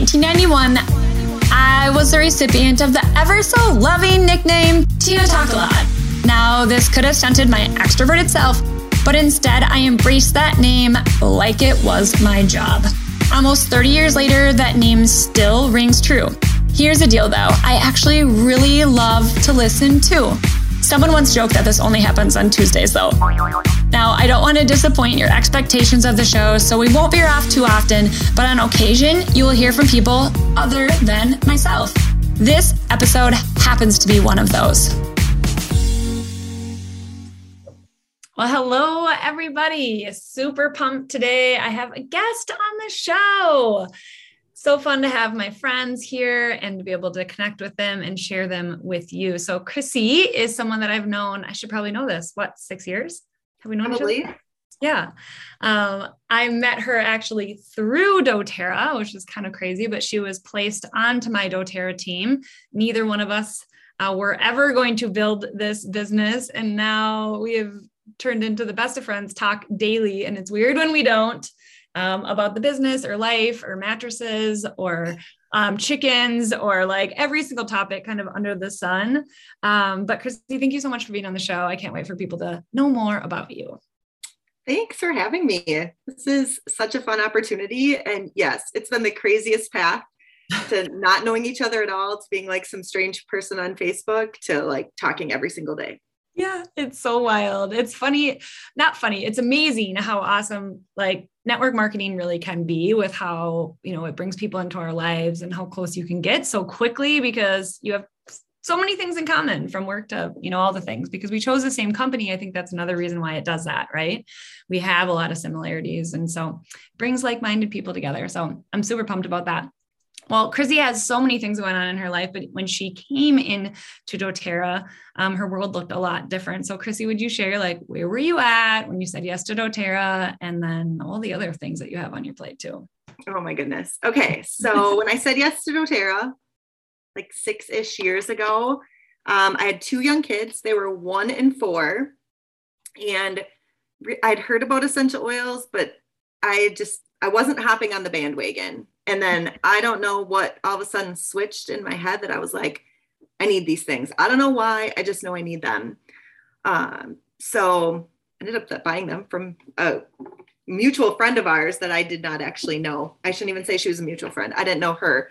1991, I was the recipient of the ever so loving nickname Tina Talk a Lot. Now, this could have stunted my extroverted self, but instead I embraced that name like it was my job. Almost 30 years later, that name still rings true. Here's the deal though I actually really love to listen too. Someone once joked that this only happens on Tuesdays though. Now, I don't want to disappoint your expectations of the show, so we won't veer off too often, but on occasion, you will hear from people other than myself. This episode happens to be one of those. Well, hello, everybody. Super pumped today. I have a guest on the show. So fun to have my friends here and to be able to connect with them and share them with you. So, Chrissy is someone that I've known, I should probably know this, what, six years? Have we known probably. each other? Yeah. Um, I met her actually through doTERRA, which is kind of crazy, but she was placed onto my doTERRA team. Neither one of us uh, were ever going to build this business. And now we have turned into the best of friends, talk daily. And it's weird when we don't um, about the business or life or mattresses or um, chickens or like every single topic kind of under the sun. Um, but Chrissy, thank you so much for being on the show. I can't wait for people to know more about you. Thanks for having me. This is such a fun opportunity. And yes, it's been the craziest path to not knowing each other at all, to being like some strange person on Facebook, to like talking every single day. Yeah, it's so wild. It's funny, not funny. It's amazing how awesome like network marketing really can be with how, you know, it brings people into our lives and how close you can get so quickly because you have so many things in common from work to, you know, all the things because we chose the same company. I think that's another reason why it does that, right? We have a lot of similarities and so brings like-minded people together. So I'm super pumped about that well, Chrissy has so many things going on in her life, but when she came in to doTERRA, um, her world looked a lot different. So, Chrissy, would you share like where were you at when you said yes to doTERRA, and then all the other things that you have on your plate too? Oh my goodness. Okay, so when I said yes to doTERRA, like six ish years ago, um, I had two young kids. They were one and four, and I'd heard about essential oils, but I just I wasn't hopping on the bandwagon. And then I don't know what all of a sudden switched in my head that I was like, I need these things. I don't know why. I just know I need them. Um, so I ended up buying them from a mutual friend of ours that I did not actually know. I shouldn't even say she was a mutual friend. I didn't know her.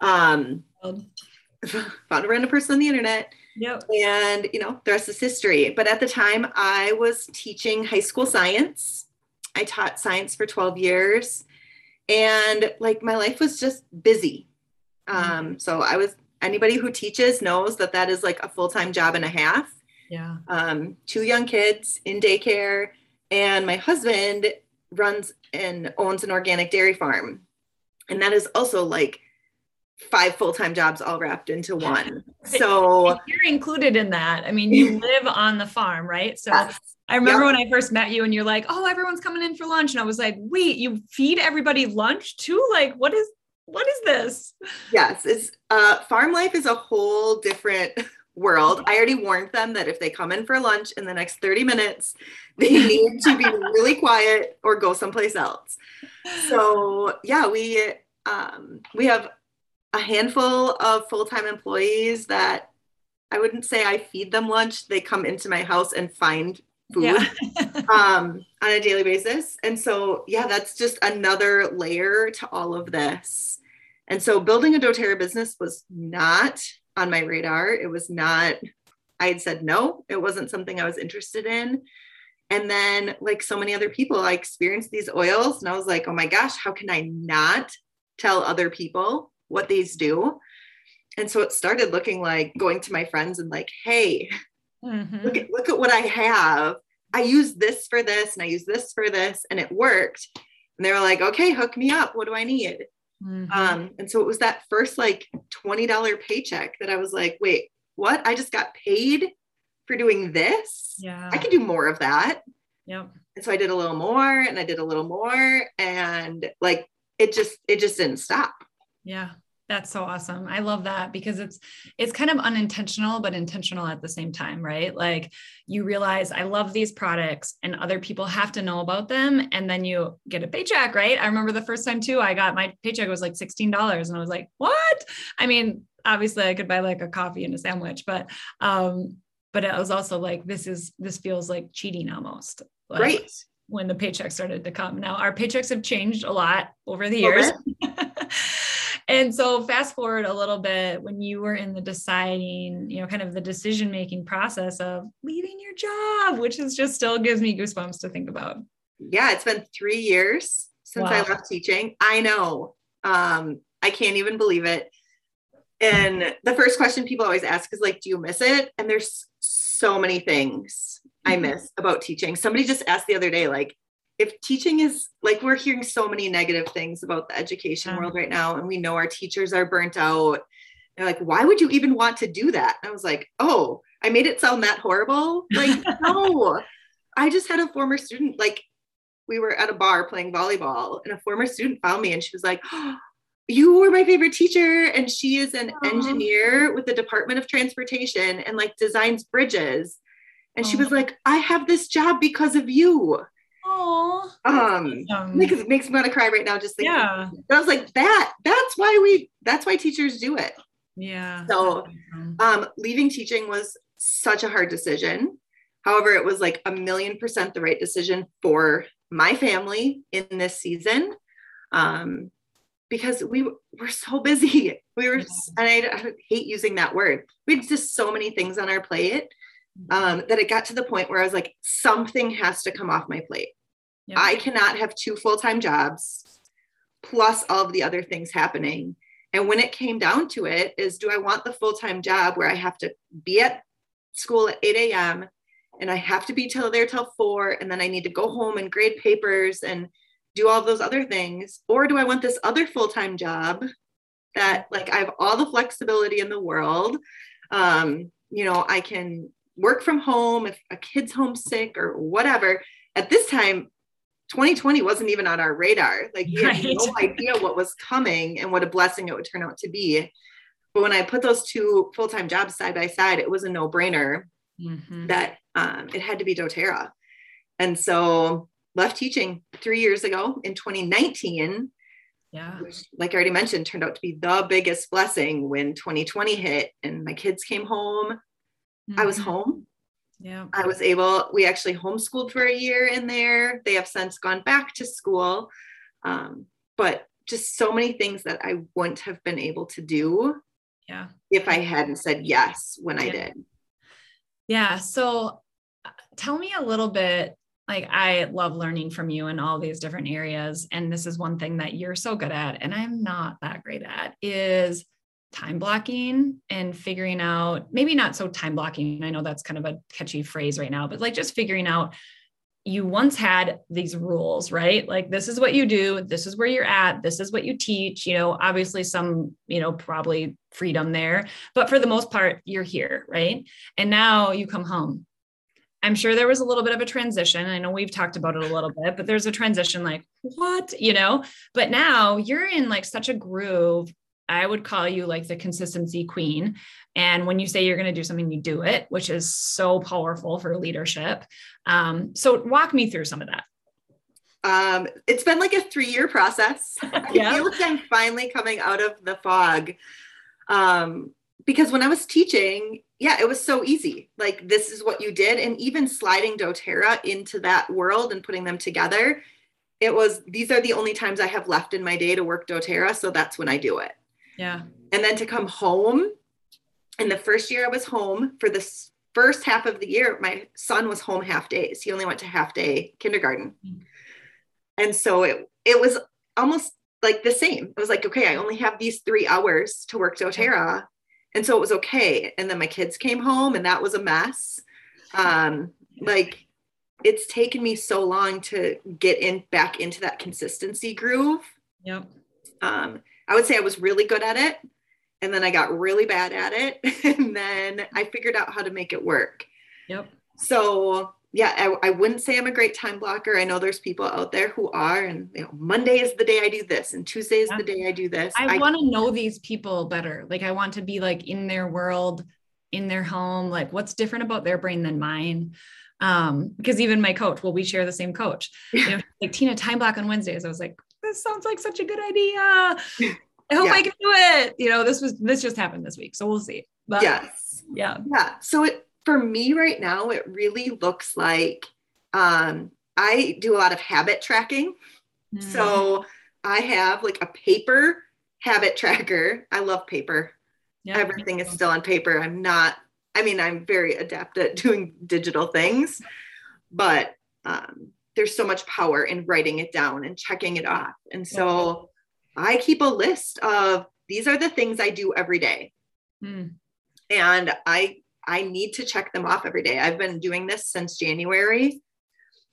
Um, found a random person on the internet. Yep. And, you know, the rest is history. But at the time, I was teaching high school science. I taught science for 12 years and like my life was just busy. Mm-hmm. um so i was anybody who teaches knows that that is like a full-time job and a half. Yeah. Um two young kids in daycare and my husband runs and owns an organic dairy farm. And that is also like five full-time jobs all wrapped into one. So you're included in that. I mean you live on the farm right? So yes. I remember yep. when I first met you and you're like, oh, everyone's coming in for lunch. And I was like, wait, you feed everybody lunch too? Like, what is what is this? Yes, it's uh farm life is a whole different world. I already warned them that if they come in for lunch in the next 30 minutes, they need to be really quiet or go someplace else. So yeah, we um we have a handful of full-time employees that I wouldn't say I feed them lunch. They come into my house and find food yeah. um, on a daily basis. And so, yeah, that's just another layer to all of this. And so, building a doTERRA business was not on my radar. It was not, I had said no, it wasn't something I was interested in. And then, like so many other people, I experienced these oils and I was like, oh my gosh, how can I not tell other people what these do? And so it started looking like going to my friends and like, hey, Mm-hmm. Look at look at what I have. I use this for this and I use this for this and it worked. And they were like, okay, hook me up. What do I need? Mm-hmm. Um, and so it was that first like $20 paycheck that I was like, wait, what? I just got paid for doing this. Yeah. I can do more of that. Yep. And so I did a little more and I did a little more and like it just it just didn't stop. Yeah That's so awesome. I love that because it's it's kind of unintentional but intentional at the same time, right? Like you realize I love these products and other people have to know about them and then you get a paycheck, right? I remember the first time too I got my paycheck was like $16 and I was like, "What?" I mean, obviously I could buy like a coffee and a sandwich, but um but it was also like this is this feels like cheating almost. Like, right. When the paycheck started to come. Now our paychecks have changed a lot over the years. and so fast forward a little bit when you were in the deciding you know kind of the decision making process of leaving your job which is just still gives me goosebumps to think about. Yeah it's been three years since wow. i left teaching. I know. Um i can't even believe it. And the first question people always ask is like do you miss it? And there's so many things i mm-hmm. miss about teaching. Somebody just asked the other day like if teaching is like we're hearing so many negative things about the education world mm. right now and we know our teachers are burnt out. They're like why would you even want to do that? And i was like oh i made it sound that horrible? Like no. I just had a former student like we were at a bar playing volleyball and a former student found me and she was like oh, you were my favorite teacher and she is an Aww. engineer with the department of transportation and like designs bridges. And Aww. she oh was like i have this job because of you Oh, um, um makes, makes me want to cry right now. Just thinking. Yeah. But I was like, that. That's why we. That's why teachers do it. Yeah. So, um, leaving teaching was such a hard decision. However, it was like a million percent the right decision for my family in this season. Um, because we were so busy. We were, and I, I, hate using that word. We had just so many things on our plate um, that it got to the point where I was like, something has to come off my plate. I cannot have two full time jobs plus all of the other things happening. And when it came down to it, is do I want the full time job where I have to be at school at 8 a.m. and I have to be till there till four, and then I need to go home and grade papers and do all those other things? Or do I want this other full time job that like I have all the flexibility in the world? Um, you know, I can work from home if a kid's homesick or whatever. At this time, 2020 wasn't even on our radar. Like we right. had no idea what was coming and what a blessing it would turn out to be. But when I put those two full-time jobs side by side, it was a no-brainer mm-hmm. that um, it had to be doTERRA. And so left teaching three years ago in 2019. Yeah. Which, like I already mentioned, turned out to be the biggest blessing when 2020 hit and my kids came home. Mm-hmm. I was mm-hmm. home yeah. I was able, we actually homeschooled for a year in there. They have since gone back to school. Um, but just so many things that I wouldn't have been able to do yeah. if I hadn't said yes when yeah. I did. Yeah. So uh, tell me a little bit like I love learning from you in all these different areas and this is one thing that you're so good at and I'm not that great at is time blocking and figuring out maybe not so time blocking i know that's kind of a catchy phrase right now but like just figuring out you once had these rules right? Like this is what you do this is where you're at this is what you teach you know obviously some you know probably freedom there but for the most part you're here right? And now you come home. I'm sure there was a little bit of a transition. I know we've talked about it a little bit but there's a transition like what? You know? But now you're in like such a groove I would call you like the consistency queen. And when you say you're going to do something, you do it, which is so powerful for leadership. Um, so walk me through some of that. Um, it's been like a three year process. yeah. I feel like I'm finally coming out of the fog. Um, because when I was teaching, yeah, it was so easy. Like, this is what you did. And even sliding doTERRA into that world and putting them together, it was these are the only times I have left in my day to work doTERRA. So that's when I do it. Yeah. And then to come home. And the first year I was home for this first half of the year, my son was home half days. He only went to half day kindergarten. Mm-hmm. And so it it was almost like the same. It was like, okay, I only have these three hours to work doTERRA. And so it was okay. And then my kids came home and that was a mess. Um, like it's taken me so long to get in back into that consistency groove. Yep. Um, I would say I was really good at it. And then I got really bad at it. And then I figured out how to make it work. Yep. So yeah, I, I, wouldn't say I'm a great time blocker. I know there's people out there who are, and you know, Monday is the day I do this, and Tuesday is yeah. the day I do this. I, I want to know these people better. Like I want to be like in their world, in their home. Like what's different about their brain than mine? Um, because even my coach, well, we share the same coach. You know, like Tina, time block on Wednesdays. I was like, this sounds like such a good idea. I hope yeah. I can do it. You know, this was this just happened this week, so we'll see. But yes, yeah, yeah. So it for me right now, it really looks like um, I do a lot of habit tracking. Mm. So I have like a paper habit tracker. I love paper. Everything is still on paper. I'm not, I mean, I'm very adept at doing digital things, but um, there's so much power in writing it down and checking it off. And so I keep a list of these are the things I do every day. Mm. And I I need to check them off every day. I've been doing this since January.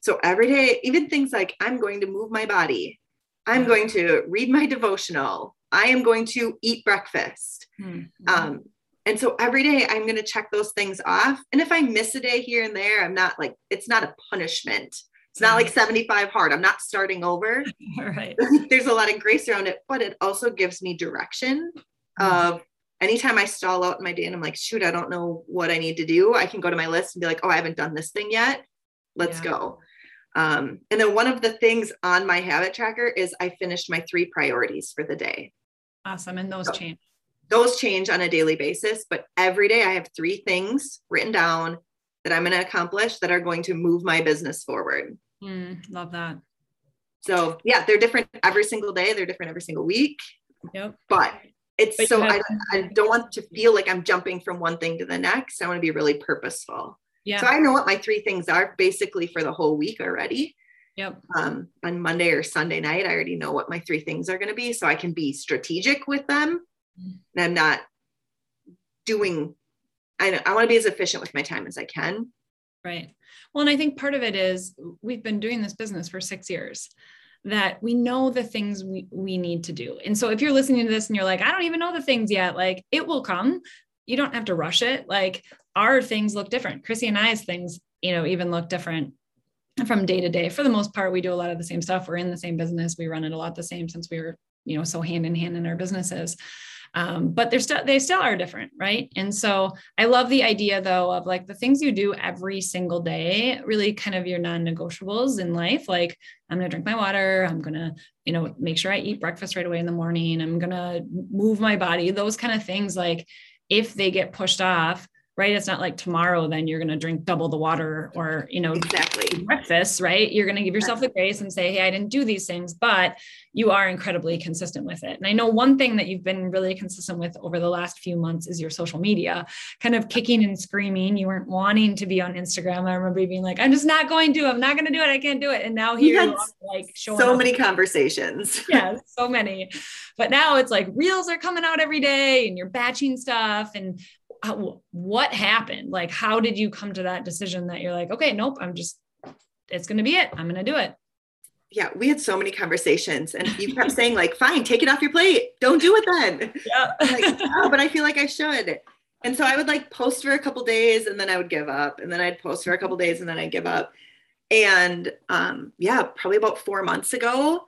So every day, even things like I'm going to move my body, I'm going to read my devotional, I am going to eat breakfast. Mm-hmm. Um, and so every day I'm going to check those things off. And if I miss a day here and there, I'm not like, it's not a punishment. It's not like 75 hard. I'm not starting over. right. There's a lot of grace around it, but it also gives me direction mm-hmm. of anytime I stall out in my day and I'm like, shoot, I don't know what I need to do, I can go to my list and be like, oh, I haven't done this thing yet. Let's yeah. go. Um, and then one of the things on my habit tracker is I finished my three priorities for the day. Awesome. And those so, change. Those change on a daily basis, but every day I have three things written down that I'm going to accomplish that are going to move my business forward. Mm, love that. So, yeah, they're different every single day. They're different every single week. Yep. But it's but so I, I don't want to feel like I'm jumping from one thing to the next. I want to be really purposeful. Yeah. So I know what my three things are basically for the whole week already. Yep. Um, on Monday or Sunday night, I already know what my three things are going to be. So I can be strategic with them. And I'm not doing, I, I want to be as efficient with my time as I can. Right. Well, and I think part of it is we've been doing this business for six years that we know the things we, we need to do. And so if you're listening to this and you're like, I don't even know the things yet, like it will come. You don't have to rush it. Like our things look different. Chrissy and I's things, you know, even look different from day to day. For the most part, we do a lot of the same stuff. We're in the same business. We run it a lot the same since we were, you know, so hand in hand in our businesses um, but they're still they still are different right? And so i love the idea though of like the things you do every single day really kind of your non-negotiables in life. Like i'm going to drink my water i'm going to you know make sure i eat breakfast right away in the morning i'm going to move my body those kind of things. Like if they get pushed off right? It's not like tomorrow, then you're going to drink double the water or, you know, exactly breakfast, right? You're going to give yourself the grace and say, Hey, I didn't do these things, but you are incredibly consistent with it. And I know one thing that you've been really consistent with over the last few months is your social media kind of kicking and screaming. You weren't wanting to be on Instagram. I remember you being like, I'm just not going to, I'm not going to do it. I can't do it. And now here you are like showing so many conversations. yeah, so many. But now it's like reels are coming out every day and you're batching stuff and what happened? Like, how did you come to that decision that you're like, okay, nope, I'm just, it's going to be it. I'm going to do it. Yeah, we had so many conversations, and you kept saying like, "Fine, take it off your plate. Don't do it then." Yeah. like, oh, but I feel like I should. And so I would like post for a couple days, and then I would give up, and then I'd post for a couple days, and then I'd give up. And um, yeah, probably about four months ago,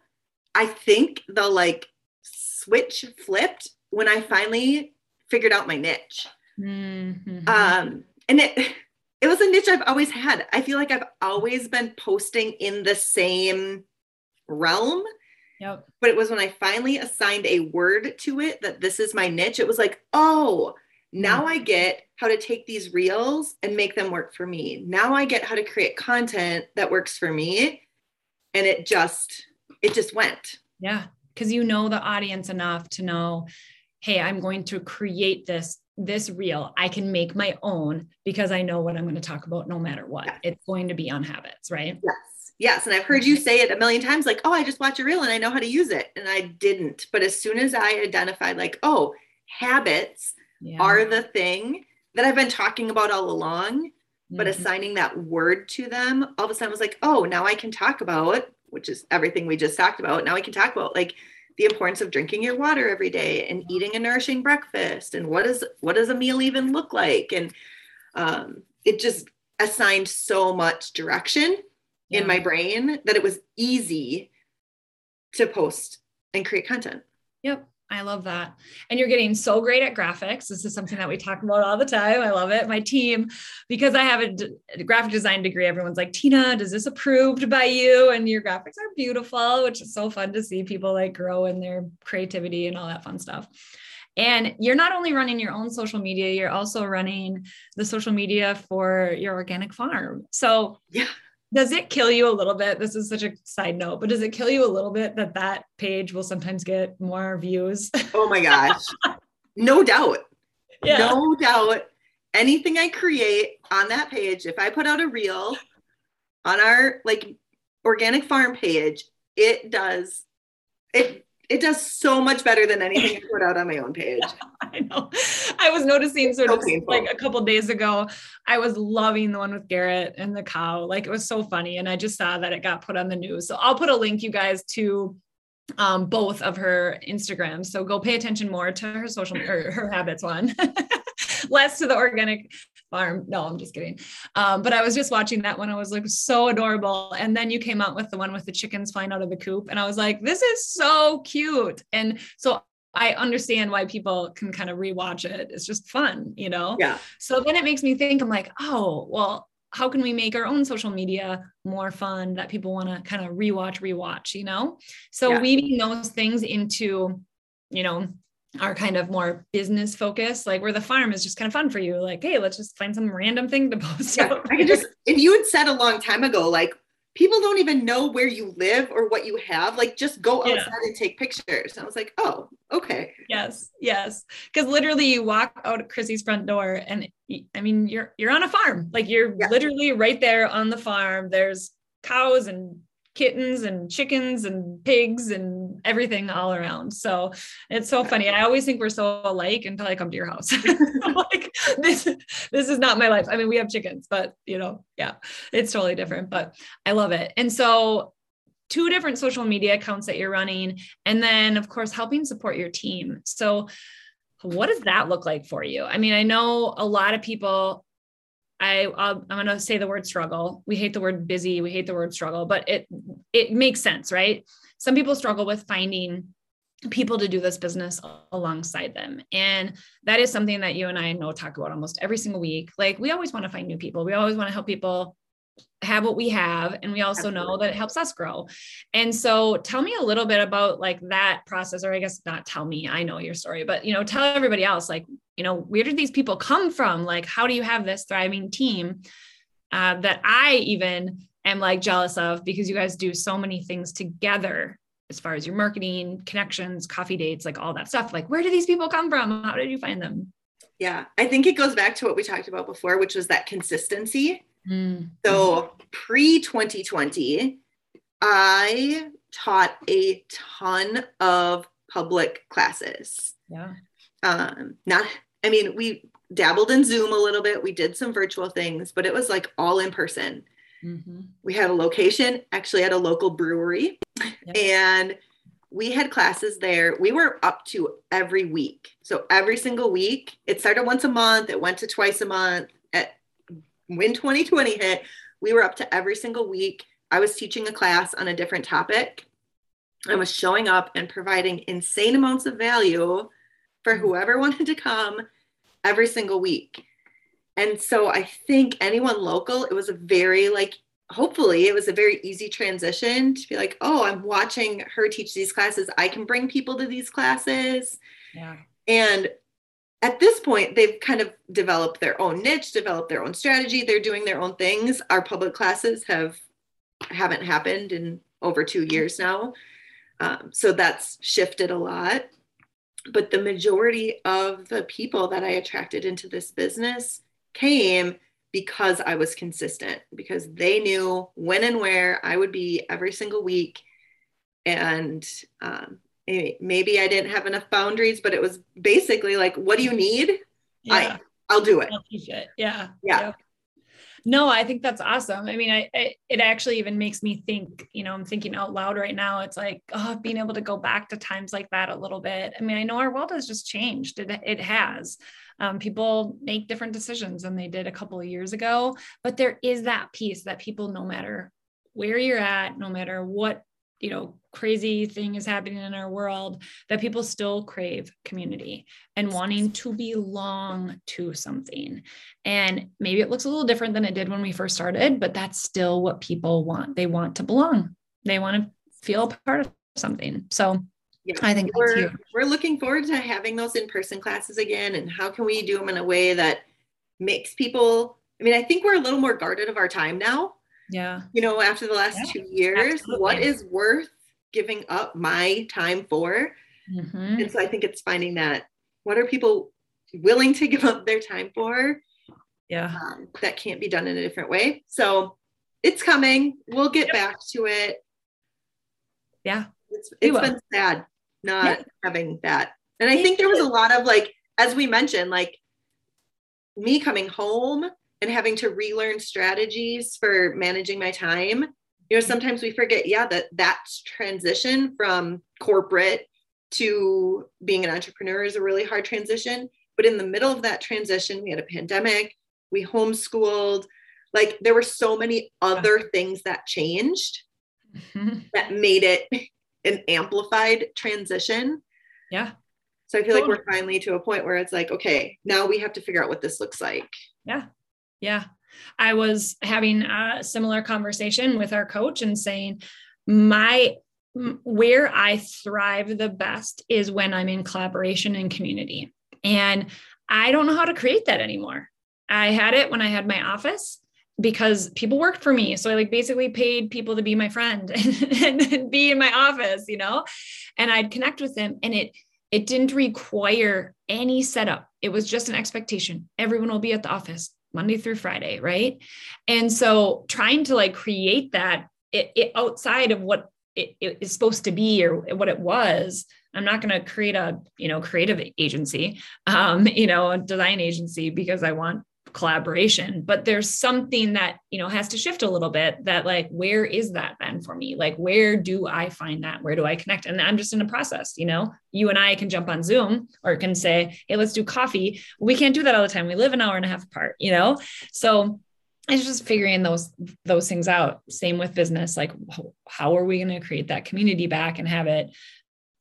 I think the like switch flipped when I finally figured out my niche. Mm-hmm. Um, and it it was a niche I've always had. I feel like I've always been posting in the same realm. Yep. But it was when I finally assigned a word to it that this is my niche. It was like, oh, now mm-hmm. I get how to take these reels and make them work for me. Now I get how to create content that works for me. And it just, it just went. Yeah. Cause you know the audience enough to know, hey, I'm going to create this this reel I can make my own because I know what I'm going to talk about no matter what. Yeah. It's going to be on habits, right? Yes. Yes. And I've heard you say it a million times like, oh, I just watch a reel and I know how to use it. And I didn't. But as soon as I identified, like, oh, habits yeah. are the thing that I've been talking about all along, mm-hmm. but assigning that word to them, all of a sudden I was like, oh, now I can talk about, which is everything we just talked about. Now I can talk about like the importance of drinking your water every day and eating a nourishing breakfast and what is what does a meal even look like and um, it just assigned so much direction Yeah. in my brain that it was easy to post and create content. Yep. I love that. And you're getting so great at graphics. This is something that we talk about all the time. I love it. My team, because I have a, d- a graphic design degree, everyone's like, Tina, does this approved by you? And your graphics are beautiful, which is so fun to see people like grow in their creativity and all that fun stuff. And you're not only running your own social media, you're also running the social media for your organic farm. So, Yeah. Does it kill you a little bit? This is such a side note, but does it kill you a little bit that that page will sometimes get more views? Oh my gosh. no doubt. yeah. No doubt. Anything I create on that page, if I put out a reel on our like organic farm page, it does it it does so much better than anything I put out on my own page. I know. I was noticing sort So of painful. like a couple days ago, I was loving the one with Garrett and the cow. Like it was so funny. And I just saw that it got put on the news. So I'll put a link, you guys, to um, both of her Instagrams. So go pay attention more to her social or her habits one, less to the organic farm. No, I'm just kidding. Um, but I was just watching that one. I was like so adorable. And then you came out with the one with the chickens flying out of the coop. And I was like, this is so cute. And so I understand why people can kind of rewatch it. It's just fun, you know? Yeah. So then it makes me think, I'm like, oh, well, how can we make our own social media more fun that people want to kind of rewatch, rewatch, you know? So Yeah. weaving those things into, you know, our kind of more business focused, like where the farm is just kind of fun for you. Like, hey, let's just find some random thing to post. Yeah. I can just if you had said a long time ago, like people don't even know where you live or what you have, like just go Yeah. outside and take pictures. And I was like, oh, okay. Yes, yes. Because literally, you walk out of Chrissy's front door, and I mean, you're you're on a farm. Like you're Yeah. literally right there on the farm. There's cows and kittens and chickens and pigs and everything all around. So it's so funny. I always think we're so alike until I come to your house. Like this, this is not my life. I mean, we have chickens, but you know, yeah, it's totally different. But I love it. And so two different social media accounts that you're running and then of course helping support your team so what does that look like for you i mean i know a lot of people i i'm going to say the word struggle we hate the word busy we hate the word struggle but it it makes sense right? Some people struggle with finding people to do this business alongside them. And that is something that you and i know talk about almost every single week. Like we always want to find new people. We always want to help people have what we have. And we also know that it helps us grow. And so tell me a little bit about like that process or i guess not tell me i know your story but you know tell everybody else like you know where did these people come from? Like how do you have this thriving team uh, that i even am like jealous of because you guys do so many things together as far as your marketing connections coffee dates like all that stuff like where do these people come from how did you find them Yeah. I think it goes back to what we talked about before, which was that consistency. Mm. So pre 2020, I taught a ton of public classes. yeah Um, not, I mean, we dabbled in Zoom a little bit. We did some virtual things, but it was like all in person. Mhm. We had a location, actually at a local brewery, Yep. and we had classes there. We were up to every week. So every single week, it started once a month, it went to twice a month. At when 2020 hit, we were up to every single week. I was teaching a class on a different topic. I was showing up and providing insane amounts of value for whoever wanted to come every single week. And so I think anyone local, it was a very like hopefully it was a very easy transition to be like, oh, I'm watching her teach these classes. I can bring people to these classes. yeah And at this point, they've kind of developed their own niche, developed their own strategy. They're doing their own things. Our public classes have haven't happened in over two years now. Um, so that's shifted a lot. But the majority of the people that I attracted into this business came because I was consistent, because they knew when and where I would be every single week. And um, maybe I didn't have enough boundaries, but it was basically like, what do you need? yeah I'll do it. I'll it. Yeah. Yeah. Yep. No, I think that's awesome. I mean, I, I, it actually even makes me think, you know, I'm thinking out loud right now. It's like, oh, being able to go back to times like that a little bit. I mean, I know our world has just changed. It, it has. Um, people make different decisions than they did a couple of years ago, but there is that piece that people, no matter where you're at, no matter what you know crazy thing is happening in our world that people still crave community and wanting to belong to something. And maybe it looks a little different than it did when we first started but that's still what people want. They want to belong. They want to feel part of something. So yeah, I think we're we're looking forward to having those in-person classes again and how can we do them in a way that makes people I mean I think we're a little more guarded of our time now yeah. You know after the last yeah, two years absolutely. what is worth giving up my time for? Mm-hmm. and so i think it's finding that what are people willing to give up their time for? Yeah. Um, that can't be done in a different way. So it's coming. We'll get yep. back to it. Yeah. It's, it's been sad not yeah. having that. And i think there was a lot of like as we mentioned like me coming home and having to relearn strategies for managing my time you know sometimes we forget yeah that that transition from corporate to being an entrepreneur is a really hard transition. But in the middle of that transition we had a pandemic we homeschooled like there were so many other things that changed mm-hmm. that made it an amplified transition. Yeah. So i feel like we're finally to a point where it's like okay now we have to figure out what this looks like. Yeah yeah. I was having a similar conversation with our coach and saying, my where I thrive the best is when I'm in collaboration and community. And I don't know how to create that anymore. I had it when I had my office because people worked for me. So I like basically paid people to be my friend and, and be in my office, you know, and I'd connect with them and it it didn't require any setup. It was just an expectation. Everyone will be at the office. Monday through Friday, right? And so trying to like create that it, it outside of what it, it is supposed to be or what it was. I'm not going to create a you know creative agency, um, you know, a design agency because I want collaboration but there's something that you know has to shift a little bit that like where is that then for me? Like where do i find that? Where do i connect? And i'm just in a process you know? You and i can jump on zoom or can say hey let's do coffee. We can't do that all the time. We live an hour and a half apart you know? So it's just figuring those those things out. Same with business like how are we going to create that community back and have it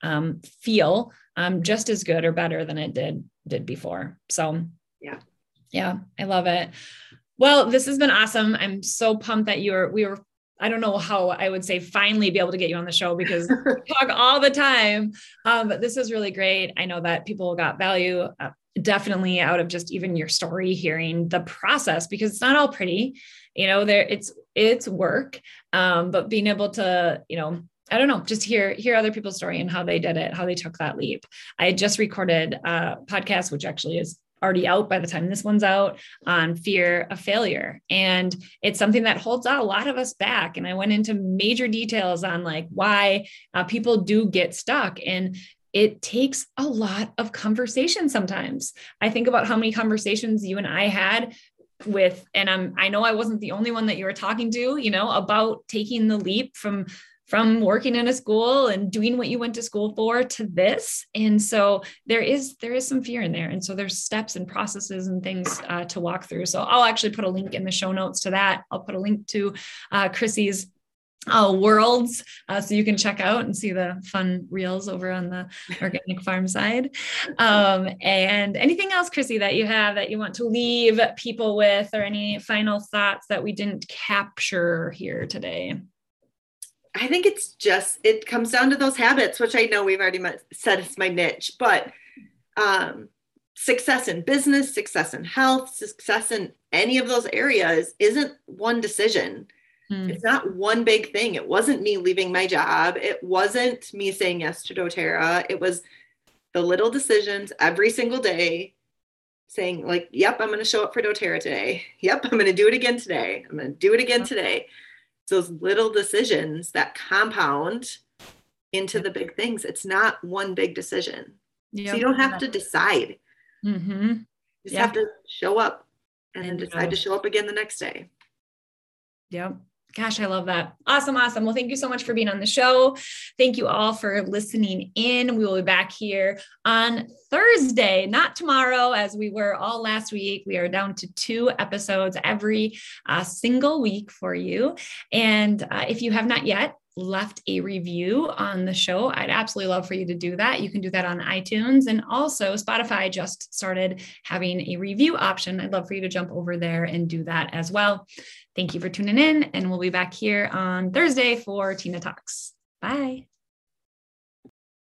um, feel um, just as good or better than it did did before? So yeah yeah, I love it. Well, this has been awesome. I'm so pumped that you were, we were, I don't know how I would say finally be able to get you on the show because we talk all the time. Um, but this is really great. I know that people got value uh, definitely out of just even your story, hearing the process because it's not all pretty, you know, there it's, it's work. Um, but being able to, you know, I don't know, just hear hear other people's story and how they did it, how they took that leap. I just recorded a podcast, which actually is already out by the time this one's out on fear of failure. And it's something that holds a lot of us back. And I went into major details on like why uh, people do get stuck. And it takes a lot of conversation sometimes. I think about how many conversations you and I had with and I'm I know I wasn't the only one that you were talking to, you know, about taking the leap from from working in a school and doing what you went to school for to this. And so there is there is some fear in there. And so there's steps and processes and things uh, to walk through. So i'll actually put a link in the show notes to that. I'll put a link to uh, chrissy's uh, worlds uh, so you can check out and see the fun reels over on the organic farm side. Um, and anything else chrissy that you have that you want to leave people with or any final thoughts that we didn't capture here today I think it's just it comes down to those habits, which I know we've already said is my niche, but um, success in business, success in health, success in any of those areas isn't one decision. Mm. It's not one big thing. It wasn't me leaving my job. It wasn't me saying yes to doTERRA. It was the little decisions every single day saying like, yep, I'm going to show up for doTERRA today. Yep, I'm going to do it again today. I'm going to do it again today those little decisions that compound into the big things. It's not one big decision. Yep. So you don't have to decide. Mm-hmm. You just yep. have to show up and then decide to show up again the next day. Yep. Gosh, I love that. Awesome. Awesome. Well, thank you so much for being on the show. Thank you all for listening in. We will be back here on Thursday, not tomorrow, as we were all last week. We are down to two episodes every uh, single week for you. And uh, if you have not yet, left a review on the show, I'd absolutely love for you to do that. You can do that on iTunes. And also, Spotify just started having a review option. I'd love for you to jump over there and do that as well. Thank you for tuning in, and we'll be back here on Thursday for Tina Talks. Bye.